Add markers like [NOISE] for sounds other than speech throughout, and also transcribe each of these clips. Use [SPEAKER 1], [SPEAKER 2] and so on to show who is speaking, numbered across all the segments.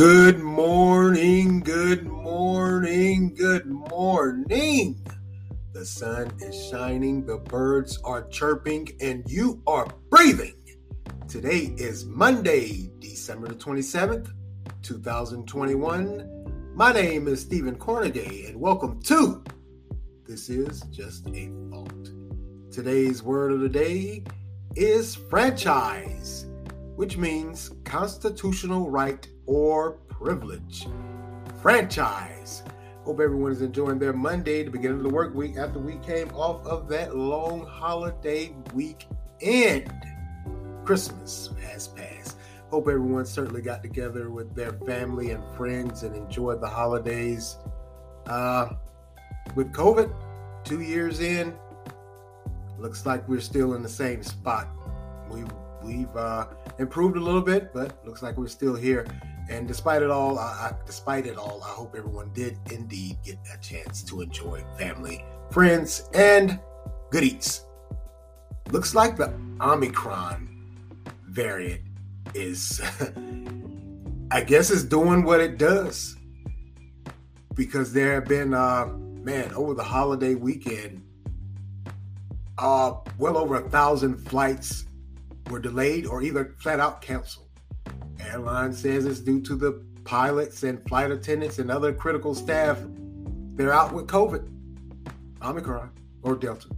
[SPEAKER 1] Good morning, good morning, good morning. The sun is shining, the birds are chirping, and you are breathing. Today is Monday, December the 27th, 2021. My name is Stephen Cornegay, and welcome to This is Just a Thought. Today's word of the day is franchise, which means constitutional right or privilege. Franchise. Hope everyone is enjoying their Monday, the beginning of the work week, after we came off of that long holiday weekend. Christmas has passed. Hope everyone certainly got together with their family and friends and enjoyed the holidays. Uh, with COVID, two years in, looks like we're still in the same spot. We've we've uh, improved a little bit, but looks like we're still here. And despite it all, I, despite it all, I hope everyone did indeed get a chance to enjoy family, friends, and good eats. Looks like the Omicron variant is, [LAUGHS] I guess, is doing what it does because there have been, uh, man, over the holiday weekend, uh, well over a thousand flights were delayed or either flat out canceled. Airline says it's due to the pilots and flight attendants and other critical staff. They're out with COVID, Omicron or Delta.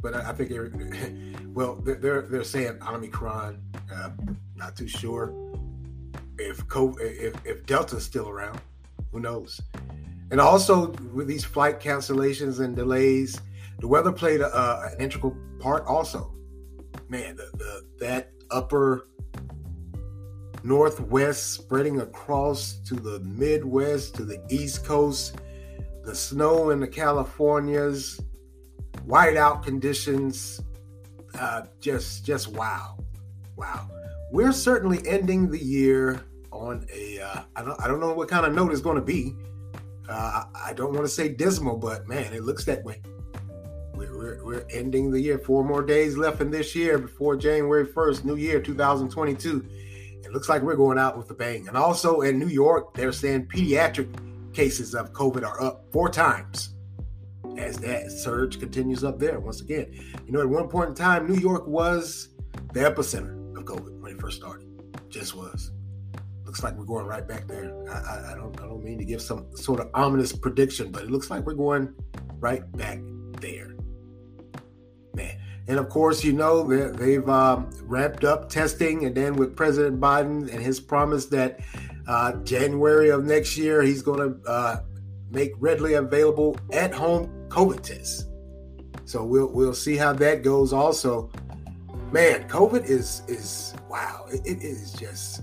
[SPEAKER 1] But I, I think, [LAUGHS] well, they're they're saying Omicron. Uh, not too sure if COVID, if if Delta's still around. Who knows? And also with these flight cancellations and delays, the weather played a, an integral part. Also, man, the, the that upper northwest spreading across to the midwest to the east coast. The snow in the californias whiteout conditions uh, just just wow wow. We're certainly ending the year on a uh, I don't, I don't know what kind of note it's going to be. Uh, I don't want to say dismal but man it looks that way. We're, we're, we're ending the year. Four more days left in this year before january 1st new year 2022 it looks like we're going out with a bang. And also in New York, they're saying pediatric cases of COVID are up four times as that surge continues up there. Once again, you know, at one point in time, New York was the epicenter of COVID when it first started. Just was. Looks like we're going right back there. I, I, I don't I don't mean to give some sort of ominous prediction, but it looks like we're going right back there. And of course, you know, they've um, ramped up testing. And then with President Biden and his promise that uh, January of next year, he's going to uh, make readily available at home COVID tests. So we'll we'll see how that goes. Also, man, COVID is is wow. it, it is just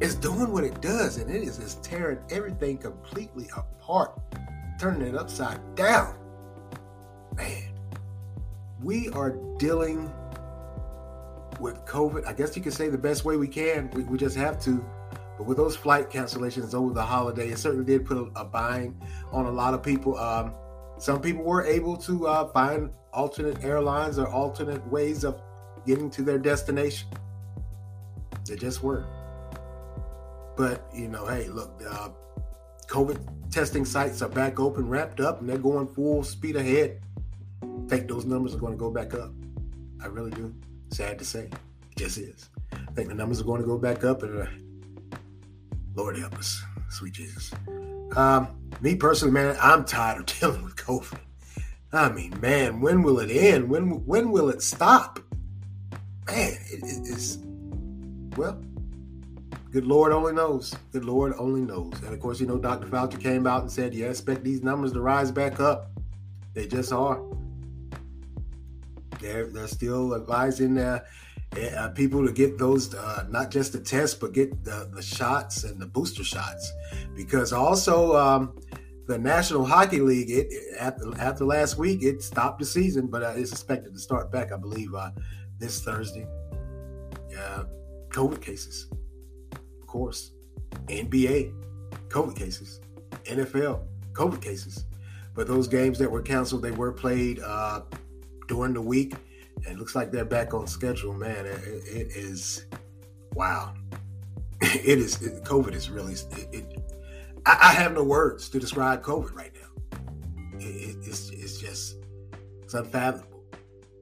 [SPEAKER 1] it's doing what it does, and it is just tearing everything completely apart, turning it upside down. Man, we are dealing with COVID. I guess you could say the best way we can. We, we just have to. But with those flight cancellations over the holiday, it certainly did put a, a bind on a lot of people. Um, some people were able to uh, find alternate airlines or alternate ways of getting to their destination. They just were. But, you know, hey, look, uh, COVID testing sites are back open, wrapped up, and they're going full speed ahead think those numbers are going to go back up. I really do. Sad to say, it just is. I think the numbers are going to go back up, and uh, Lord help us, sweet Jesus. Um, me personally, man, I'm tired of [LAUGHS] dealing with COVID. I mean, man, when will it end? When when will it stop? Man, it, it is well. Good Lord only knows. Good Lord only knows. And of course, you know, Dr. Fauci came out and said, "Yeah, expect these numbers to rise back up. They just are." They're, they're still advising uh, uh, people to get those, uh, not just the test, but get the, the shots and the booster shots. Because also, um, the National Hockey League, it, after, after last week, it stopped the season, but uh, it's expected to start back, I believe, uh, this Thursday. COVID cases, of course. NBA, COVID cases. NFL, COVID cases. But those games that were canceled, they were played uh, during the week. And it looks like they're back on schedule, man. it, it is wow. [LAUGHS] it is it, COVID is really. It, I, I, have no words to describe COVID right now. It, it's it's just it's unfathomable.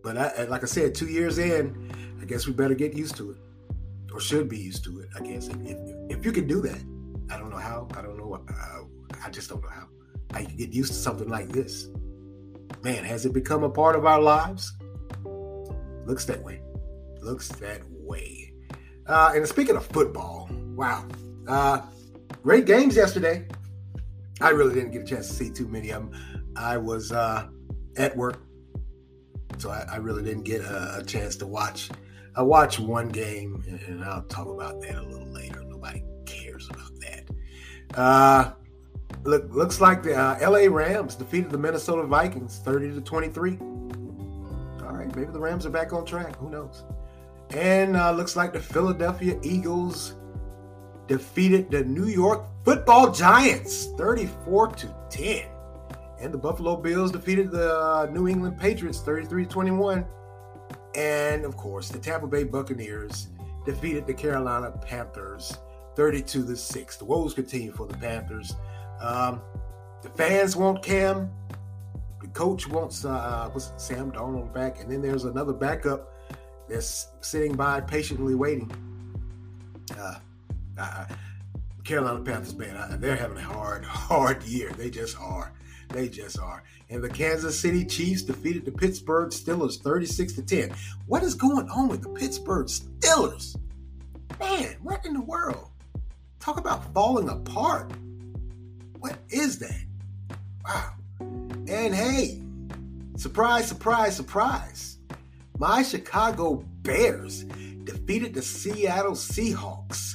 [SPEAKER 1] But I, like I said, two years in, I guess we better get used to it, or should be used to it. I guess if, if, if you can do that, I don't know how. I don't know. Uh, I just don't know how. You can get used to something like this. Man, has it become a part of our lives? Looks that way. Looks that way. Uh, and speaking of football, wow, uh, great games yesterday. I really didn't get a chance to see too many of them. I was uh, at work, so I, I, really didn't get a, a, chance to watch. I watched one game, and, and, I'll talk about that a little later. Nobody cares about that. Look, looks like the uh, L.A. Rams defeated the Minnesota Vikings thirty to twenty-three. All right, maybe the Rams are back on track. Who knows? And uh, looks like the Philadelphia Eagles defeated the New York Football Giants 34 to 10. And the Buffalo Bills defeated the uh, New England Patriots 33 21. And of course, the Tampa Bay Buccaneers defeated the Carolina Panthers 32 to 6. The woes continue for the Panthers. Um, the fans want Cam. The coach wants uh, what's Sam Darnold back, and then there's another backup that's sitting by patiently waiting. Uh, uh, Carolina Panthers, man, uh, they're having a hard, [LAUGHS] hard year. They just are. They just are. And the Kansas City Chiefs defeated the Pittsburgh Steelers 36 to 10. What is going on with the Pittsburgh Steelers? Man, what in the world? Talk about falling apart. What is that? Wow. And hey, surprise, surprise, surprise. My Chicago Bears defeated the Seattle Seahawks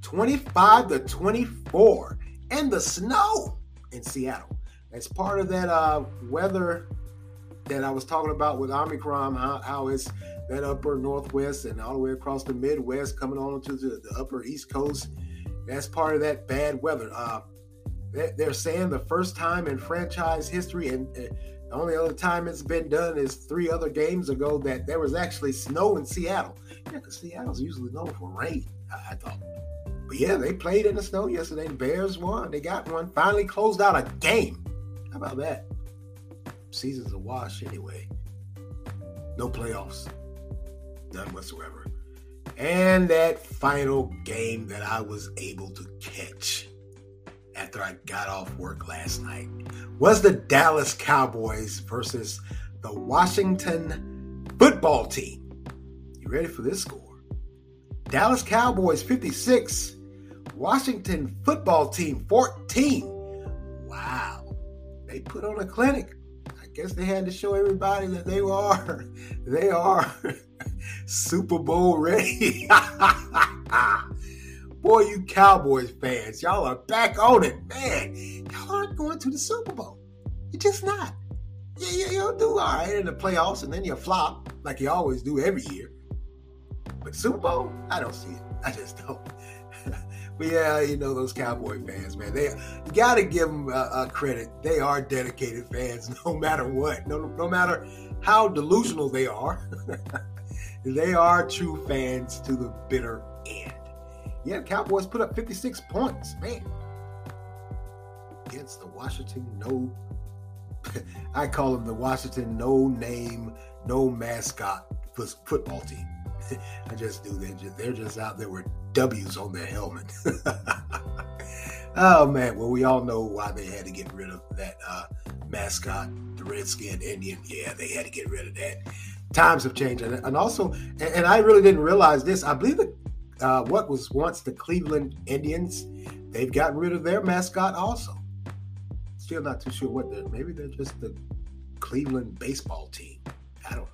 [SPEAKER 1] 25 to 24 in the snow in Seattle. As part of that uh, weather that I was talking about with Omicron, how, how it's that upper northwest and all the way across the Midwest coming on to the, the upper East Coast. That's part of that bad weather. Uh, they're saying the first time in franchise history, and the only other time it's been done is three other games ago that there was actually snow in Seattle. Yeah, because Seattle's usually known for rain, I, I thought. But yeah, they played in the snow yesterday. The Bears won. They got one. Finally closed out a game. How about that? Season's a wash anyway. No playoffs. None whatsoever. And that final game that I was able to catch after I got off work last night was the Dallas Cowboys versus the Washington football team. You ready for this score? Dallas Cowboys 56, Washington football team 14. Wow. They put on a clinic. I guess they had to show everybody that they are [LAUGHS] they are [LAUGHS] Super Bowl ready. [LAUGHS] Boy, you Cowboys fans, y'all are back on it, man. Y'all aren't going to the Super Bowl. You're just not. Yeah, yeah, you'll do all right in the playoffs, and then you flop like you always do every year. But Super Bowl, I don't see it. I just don't. [LAUGHS] but yeah, you know those Cowboy fans, man. They you got to give them uh, credit. They are dedicated fans, [LAUGHS] no matter what. No, no matter how delusional they are. [LAUGHS] they are true fans to the bitter end. Yeah, the Cowboys put up 56 points, man. Against the Washington no [LAUGHS] I call them the Washington no name, no mascot football team. [LAUGHS] I just do. Just, they're just out there with W's on their helmet. [LAUGHS] oh man, well we all know why they had to get rid of that uh, mascot, the Redskin Indian. Yeah, they had to get rid of that. Times have changed, and, and also, and, and, I really didn't realize this. I believe that uh, what was once the Cleveland Indians, they've gotten rid of their mascot also. Still not too sure what they're. Maybe they're just the Cleveland baseball team. I don't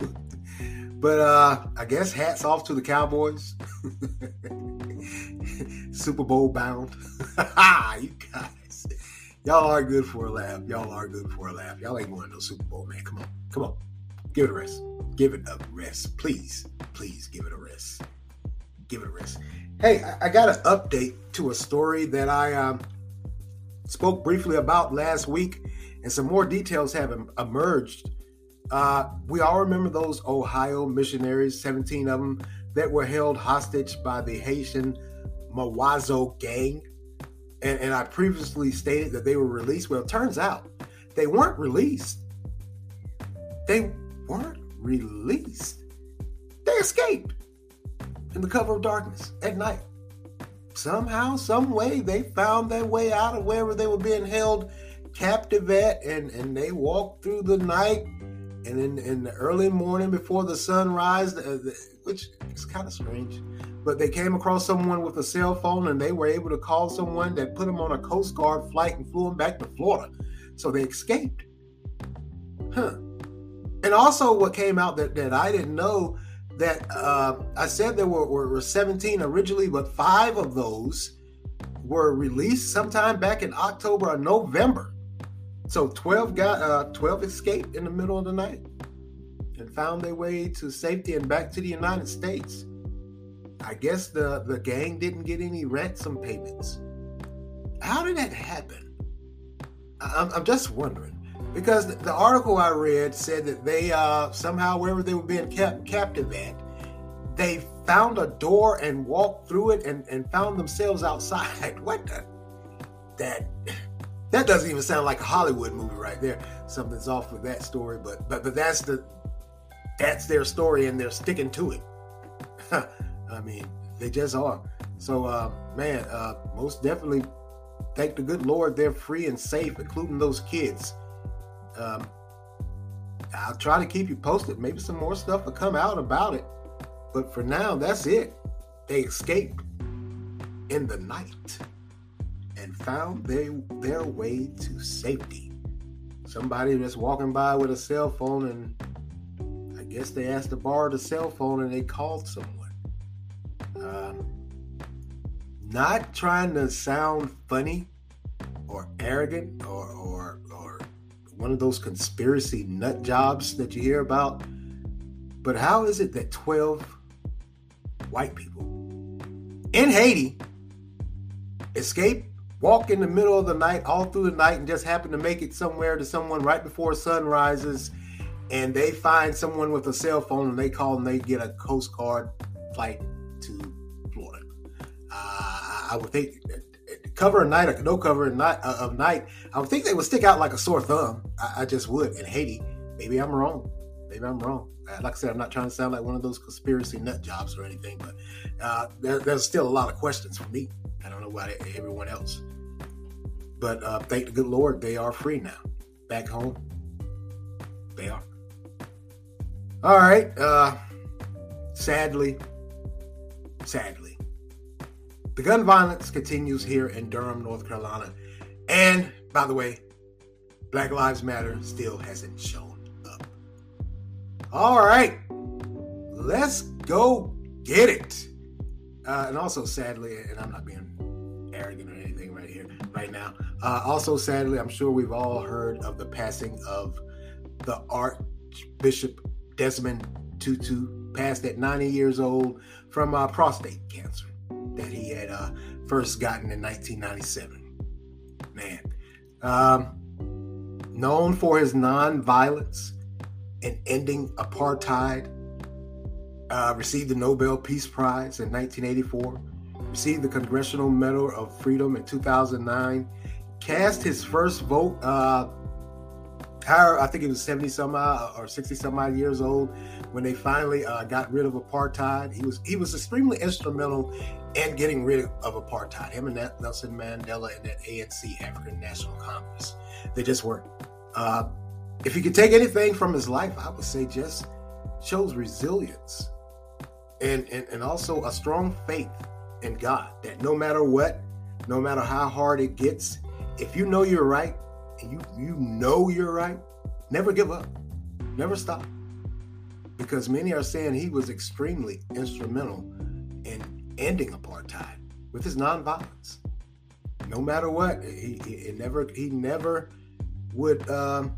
[SPEAKER 1] know. [LAUGHS] but uh I guess hats off to the Cowboys. [LAUGHS] Super Bowl bound. [LAUGHS] you guys. Y'all are good for a laugh. Y'all are good for a laugh. Y'all ain't going to no Super Bowl, man. Come on. Come on. Give it a rest. Give it a rest. Please. Please give it a rest give it a rest. Hey, I, got an update to a story that I um, spoke briefly about last week, and some more details have emerged. Uh, we all remember those Ohio missionaries, 17 of them, that were held hostage by the Haitian Mawozo gang. And, and I previously stated that they were released. Well, it turns out they weren't released. They weren't released. They escaped in the cover of darkness at night. Somehow, some way, they found their way out of wherever they were being held captive at, and, and they walked through the night. And in, in the early morning before the sunrise, uh, which is kind of strange, but they came across someone with a cell phone and they were able to call someone that put them on a Coast Guard flight and flew them back to Florida. So they escaped. Huh. And also, what came out that, that I didn't know that uh, I said there were, were, were 17 originally, but five of those were released sometime back in October or November. So 12 got uh, 12 escaped in the middle of the night and found their way to safety and back to the United States. I guess the, the gang didn't get any ransom payments. How did that happen? I'm, I'm just wondering because the, article I read said that they uh, somehow wherever they were being kept captive at, they found a door and walked through it and, and found themselves outside. [LAUGHS] what the? That that doesn't even sound like a Hollywood movie right there. Something's off with that story, but but but that's the that's their story and they're sticking to it. [LAUGHS] I mean, they just are. So uh, man, uh, most definitely thank the good Lord they're free and safe, including those kids um, I'll try to keep you posted. Maybe some more stuff will come out about it. But for now, that's it. They escaped in the night and found their, their way to safety. Somebody just walking by with a cell phone, and I guess they asked to borrow the cell phone and they called someone. Um, not trying to sound funny or arrogant or, or, or one of those conspiracy nut jobs that you hear about. But how is it that 12 white people in Haiti escape, walk in the middle of the night, all through the night, and just happen to make it somewhere to someone right before sun rises, and they find someone with a cell phone and they call and they get a Coast Guard flight to Florida? Uh, I would think cover a night or no cover of night, uh, of night, I would think they would stick out like a sore thumb. I, I, just would. In Haiti, maybe I'm wrong. Maybe I'm wrong. Uh, like I said, I'm not trying to sound like one of those conspiracy nut jobs or anything, but uh, there, there's still a lot of questions for me. I don't know about everyone else. But uh, thank the good Lord, they are free now. Back home, they are. All right. Uh, sadly, sadly, the gun violence continues here in Durham, North Carolina. And by the way, Black Lives Matter still hasn't shown up. All right, let's go get it. Uh, and also, sadly, and I'm not being arrogant or anything right here, right now. Uh, also, sadly, I'm sure we've all heard of the passing of the Archbishop Desmond Tutu, passed at 90 years old from uh, prostate cancer that he had uh, first gotten in 1997. Man, um, known for his nonviolence and ending apartheid, uh, received the Nobel Peace Prize in 1984, received the Congressional Medal of Freedom in 2009, cast his first vote. Uh, I think it was 70 some odd or 60 some odd years old when they finally uh, got rid of apartheid. He was he was extremely instrumental in getting rid of apartheid. Him and Nelson Mandela and that ANC African National Congress. They just weren't. Uh, if you could take anything from his life, I would say just shows resilience and, and, and also a strong faith in God that no matter what, no matter how hard it gets, if you know you're right, and you you know you're right, never give up. Never stop. Because many are saying he was extremely instrumental in ending apartheid with his nonviolence. No matter what, he, he never he never would um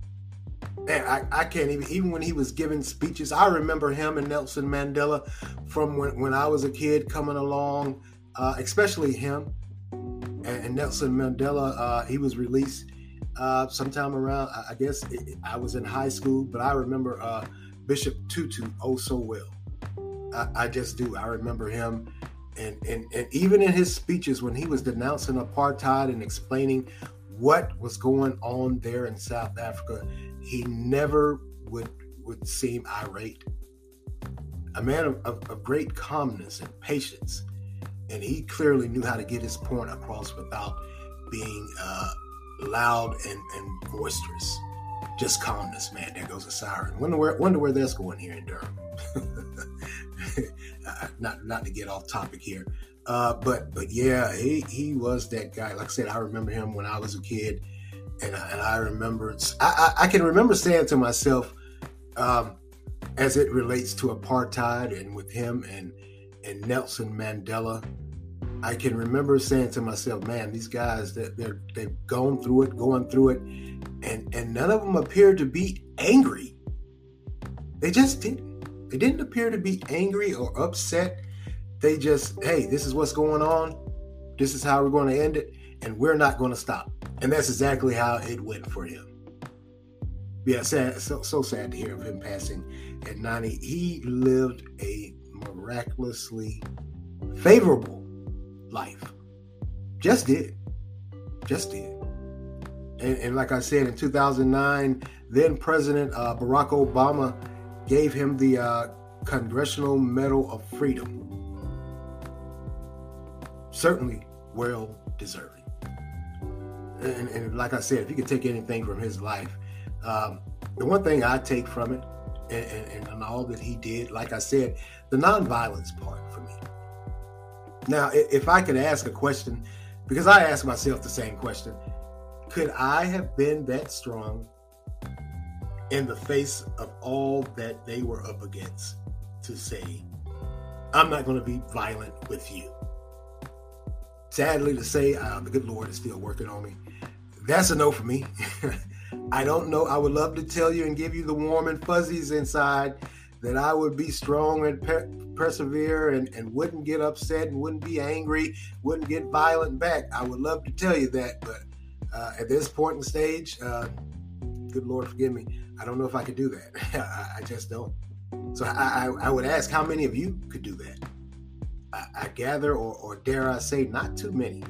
[SPEAKER 1] man, I, I can't even even when he was giving speeches, I remember him and Nelson Mandela from when, when I was a kid coming along, uh, especially him and, and Nelson Mandela, uh, he was released uh, sometime around, I guess it, I was in high school, but I remember uh, Bishop Tutu oh so well. I, I, just do. I remember him And, and, and even in his speeches, when he was denouncing apartheid and explaining what was going on there in South Africa, he never would would seem irate. A man of, of, of great calmness and patience, and he clearly knew how to get his point across without being uh, loud and, and boisterous. Just calmness, man. There goes a siren. Wonder where wonder where that's going here in Durham. [LAUGHS] [LAUGHS] Not not to get off topic here, uh, but but yeah, he he was that guy. Like I said, I remember him when I was a kid, and I, and I remember I, I, I can remember saying to myself, um, as it relates to apartheid and with him and and Nelson Mandela I can remember saying to myself, "Man, these guys that they're, they've gone through it, going through it, and and none of them appear to be angry. They just didn't. They didn't appear to be angry or upset. They just, hey, this is what's going on. This is how we're going to end it, and we're not going to stop. And that's exactly how it went for him. Yeah, sad, so so sad to hear of him passing at 90. He lived a miraculously favorable life. Just did. Just did. And, and like I said, in 2009, then President uh, Barack Obama gave him the uh, Congressional Medal of Freedom. Certainly well deserving. And, and, like I said, if you could take anything from his life, um, the one thing I take from it and, and, and all that he did, like I said, the nonviolence part for me. Now, if I could ask a question, because I ask myself the same question, could I have been that strong in the face of all that they were up against to say, I'm not going to be violent with you? Sadly to say, uh, the good Lord is still working on me. That's a no for me. [LAUGHS] I don't know. I would love to tell you and give you the warm and fuzzies inside that I would be strong and per- persevere and, and wouldn't get upset and wouldn't be angry, wouldn't get violent back. I would love to tell you that, but uh, at this point in stage, uh, good Lord forgive me, I don't know if I could do that. [LAUGHS] I, I, just don't. So I, I, I, would ask how many of you could do that. I, gather, or, or dare I say, not too many.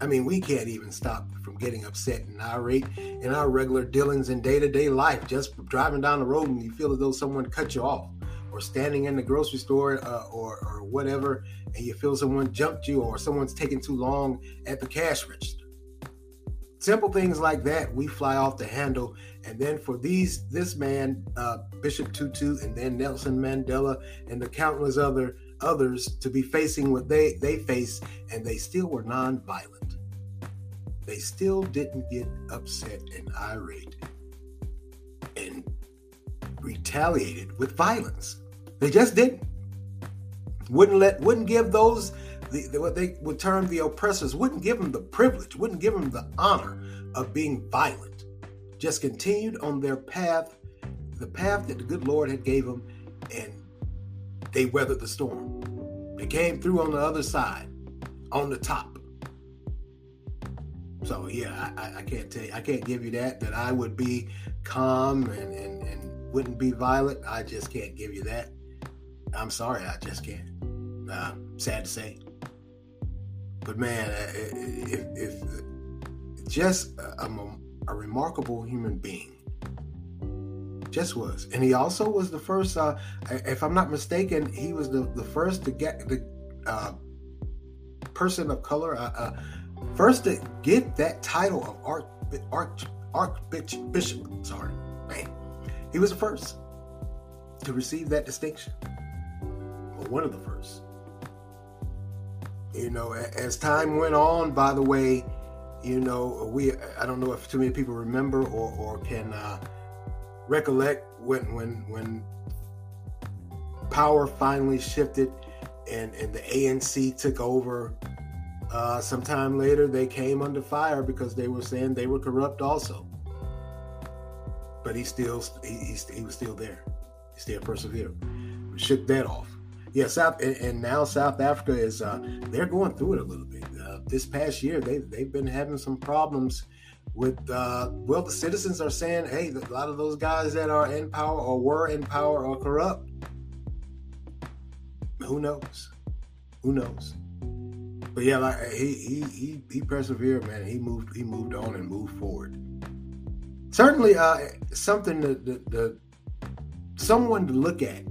[SPEAKER 1] I mean, we can't even stop from getting upset and irate in our regular dealings in day to day life. Just driving down the road and you feel as though someone cut you off, or standing in the grocery store uh, or, or whatever, and you feel someone jumped you, or someone's taking too long at the cash register. Simple things like that, we fly off the handle. And then for these, this man, uh, Bishop Tutu, and then Nelson Mandela, and the countless other others to be facing what they they face, and they still were nonviolent. They still didn't get upset and irate and retaliated with violence. They just didn't. Wouldn't let wouldn't give those the, the, what they would term the oppressors wouldn't give them the privilege, wouldn't give them the honor of being violent. Just continued on their path, the path that the good Lord had gave them, and they weathered the storm. They came through on the other side, on the top. So yeah, I, I can't tell you, I can't give you that that I would be calm and, and, and wouldn't be violent. I just can't give you that. I'm sorry, I just can't. Uh, sad to say. But man, if, if just a, a, remarkable human being, just was, and he also was the first. Uh, if I'm not mistaken, he was the, the first to get the uh, person of color, uh, uh, first to get that title of arch arch archbishop. Sorry, man, he was the first to receive that distinction, or one of the first. You know, as time went on, by the way, you know, we I don't know if too many people remember or, or can uh, recollect when when when power finally shifted and, and the ANC took over. Uh, sometime later, they came under fire because they were saying they were corrupt also. But he still he, he, he was still there. He still persevered. We shook that off yeah, South and, and, now South Africa is uh, they're going through it a little bit. Uh, this past year, they they've been having some problems with. Uh, well, the citizens are saying, hey, a lot of those guys that are in power or were in power are corrupt. Who knows? Who knows? But yeah, like he he he he persevered, man. He moved he moved on and moved forward. Certainly, uh, something that, that, that someone to look at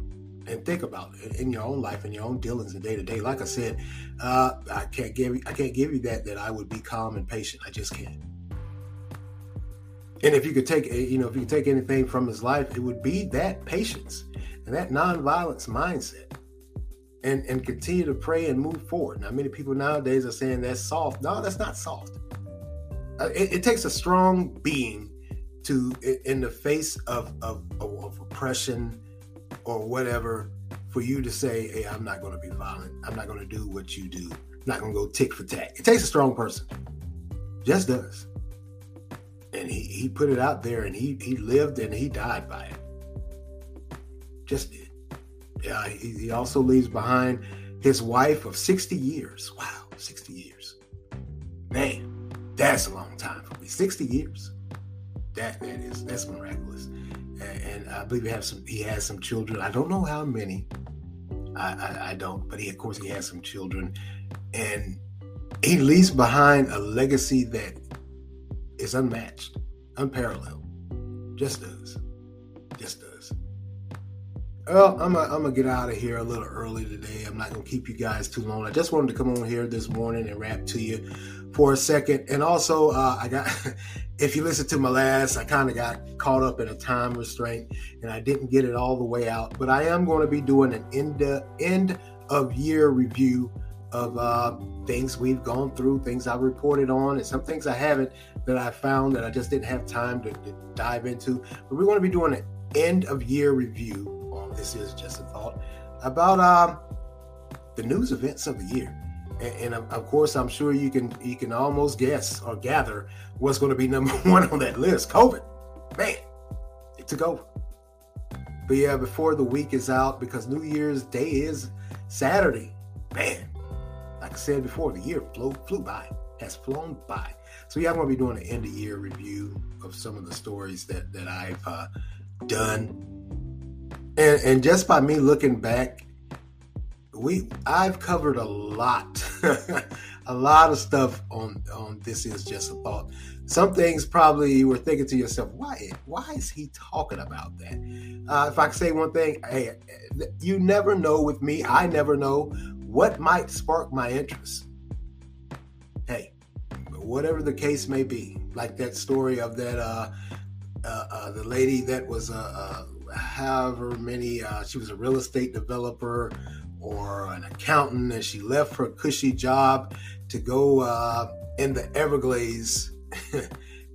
[SPEAKER 1] and think about in your own life and your own dealings and day to day. Like I said, uh, I can't give you, I can't give you that that I would be calm and patient. I just can't. And if you could take, you know, if you could take anything from his life, it would be that patience and that nonviolence mindset and and continue to pray and move forward. Now, many people nowadays are saying that's soft. No, that's not soft. Uh, it, it, takes a strong being to, in the face of, of, of oppression or whatever, for you to say, "Hey, I'm not going to be violent. I'm not going to do what you do. I'm not going to go tick for tack." It takes a strong person. Just does. And he, he put it out there, and he he lived and he died by it. Just did. Yeah, he, he also leaves behind his wife of 60 years. Wow, 60 years. Man, that's a long time for me. 60 years. That that is that's miraculous. And, I believe he has some he has some children. I don't know how many. I, I, I don't, but he of course he has some children. And he leaves behind a legacy that is unmatched, unparalleled. Just does. Just does. Well, I'm gonna get out of here a little early today. I'm not gonna keep you guys too long. I just wanted to come on here this morning and rap to you for a second. And also, uh, I got, [LAUGHS] if you listen to my last, I kind of got caught up in a time restraint and I didn't get it all the way out. But I am going to be doing an end end of year review of uh, things we've gone through, things I've reported on, and some things I haven't that I found that I just didn't have time to, to dive into. But we're going to be doing an end of year review this is just a thought about um, the news events of the year. And, and, of course, I'm sure you can you can almost guess or gather what's going to be [LAUGHS] number one on that list. COVID, man, it took over. But yeah, before the week is out, because New Year's Day is Saturday, man. Like I said before, the year flew flew by, has flown by. So yeah, I'm going to be doing an end of year review of some of the stories that that I've uh, done and, and just by me looking back, we I've covered a lot, [LAUGHS] a lot of stuff on on this is just a thought. Some things probably you were thinking to yourself, why why is he talking about that? Uh, if I could say one thing, hey, you never know with me. I never know what might spark my interest. Hey, whatever the case may be, like that story of that uh, uh, uh the lady that was uh, uh, however many, she was a real estate developer or an accountant, and she left her cushy job to go uh, in the Everglades [LAUGHS]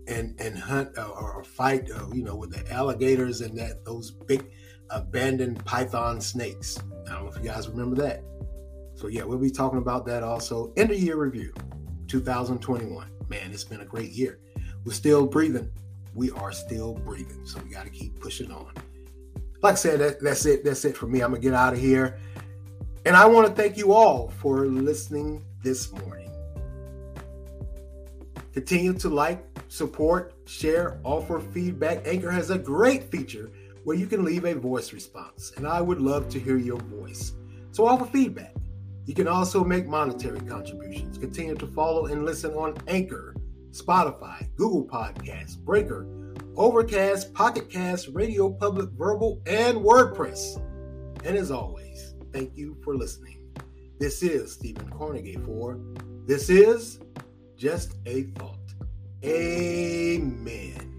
[SPEAKER 1] and and hunt uh, or fight, uh, you know, with the alligators and that those big abandoned python snakes. I don't know if you guys remember that. So yeah, we'll be talking about that also. End of year review, 2021. Man, it's been a great year. We're still breathing. We are still breathing, so we got to keep pushing on like I said, that, that's it. That's it for me. I'm gonna get out of here. And I want to thank you all for listening this morning. Continue to like, support, share, offer feedback. Anchor has a great feature where you can leave a voice response, and I would love to hear your voice. So offer feedback. You can also make monetary contributions. Continue to follow and listen on Anchor, Spotify, Google Podcasts, Breaker, Overcast, Pocket Cast, Radio Public, Verbal, and WordPress. And as always, thank you for listening. This is Stephen Cornegay for This is Just a Thought. Amen.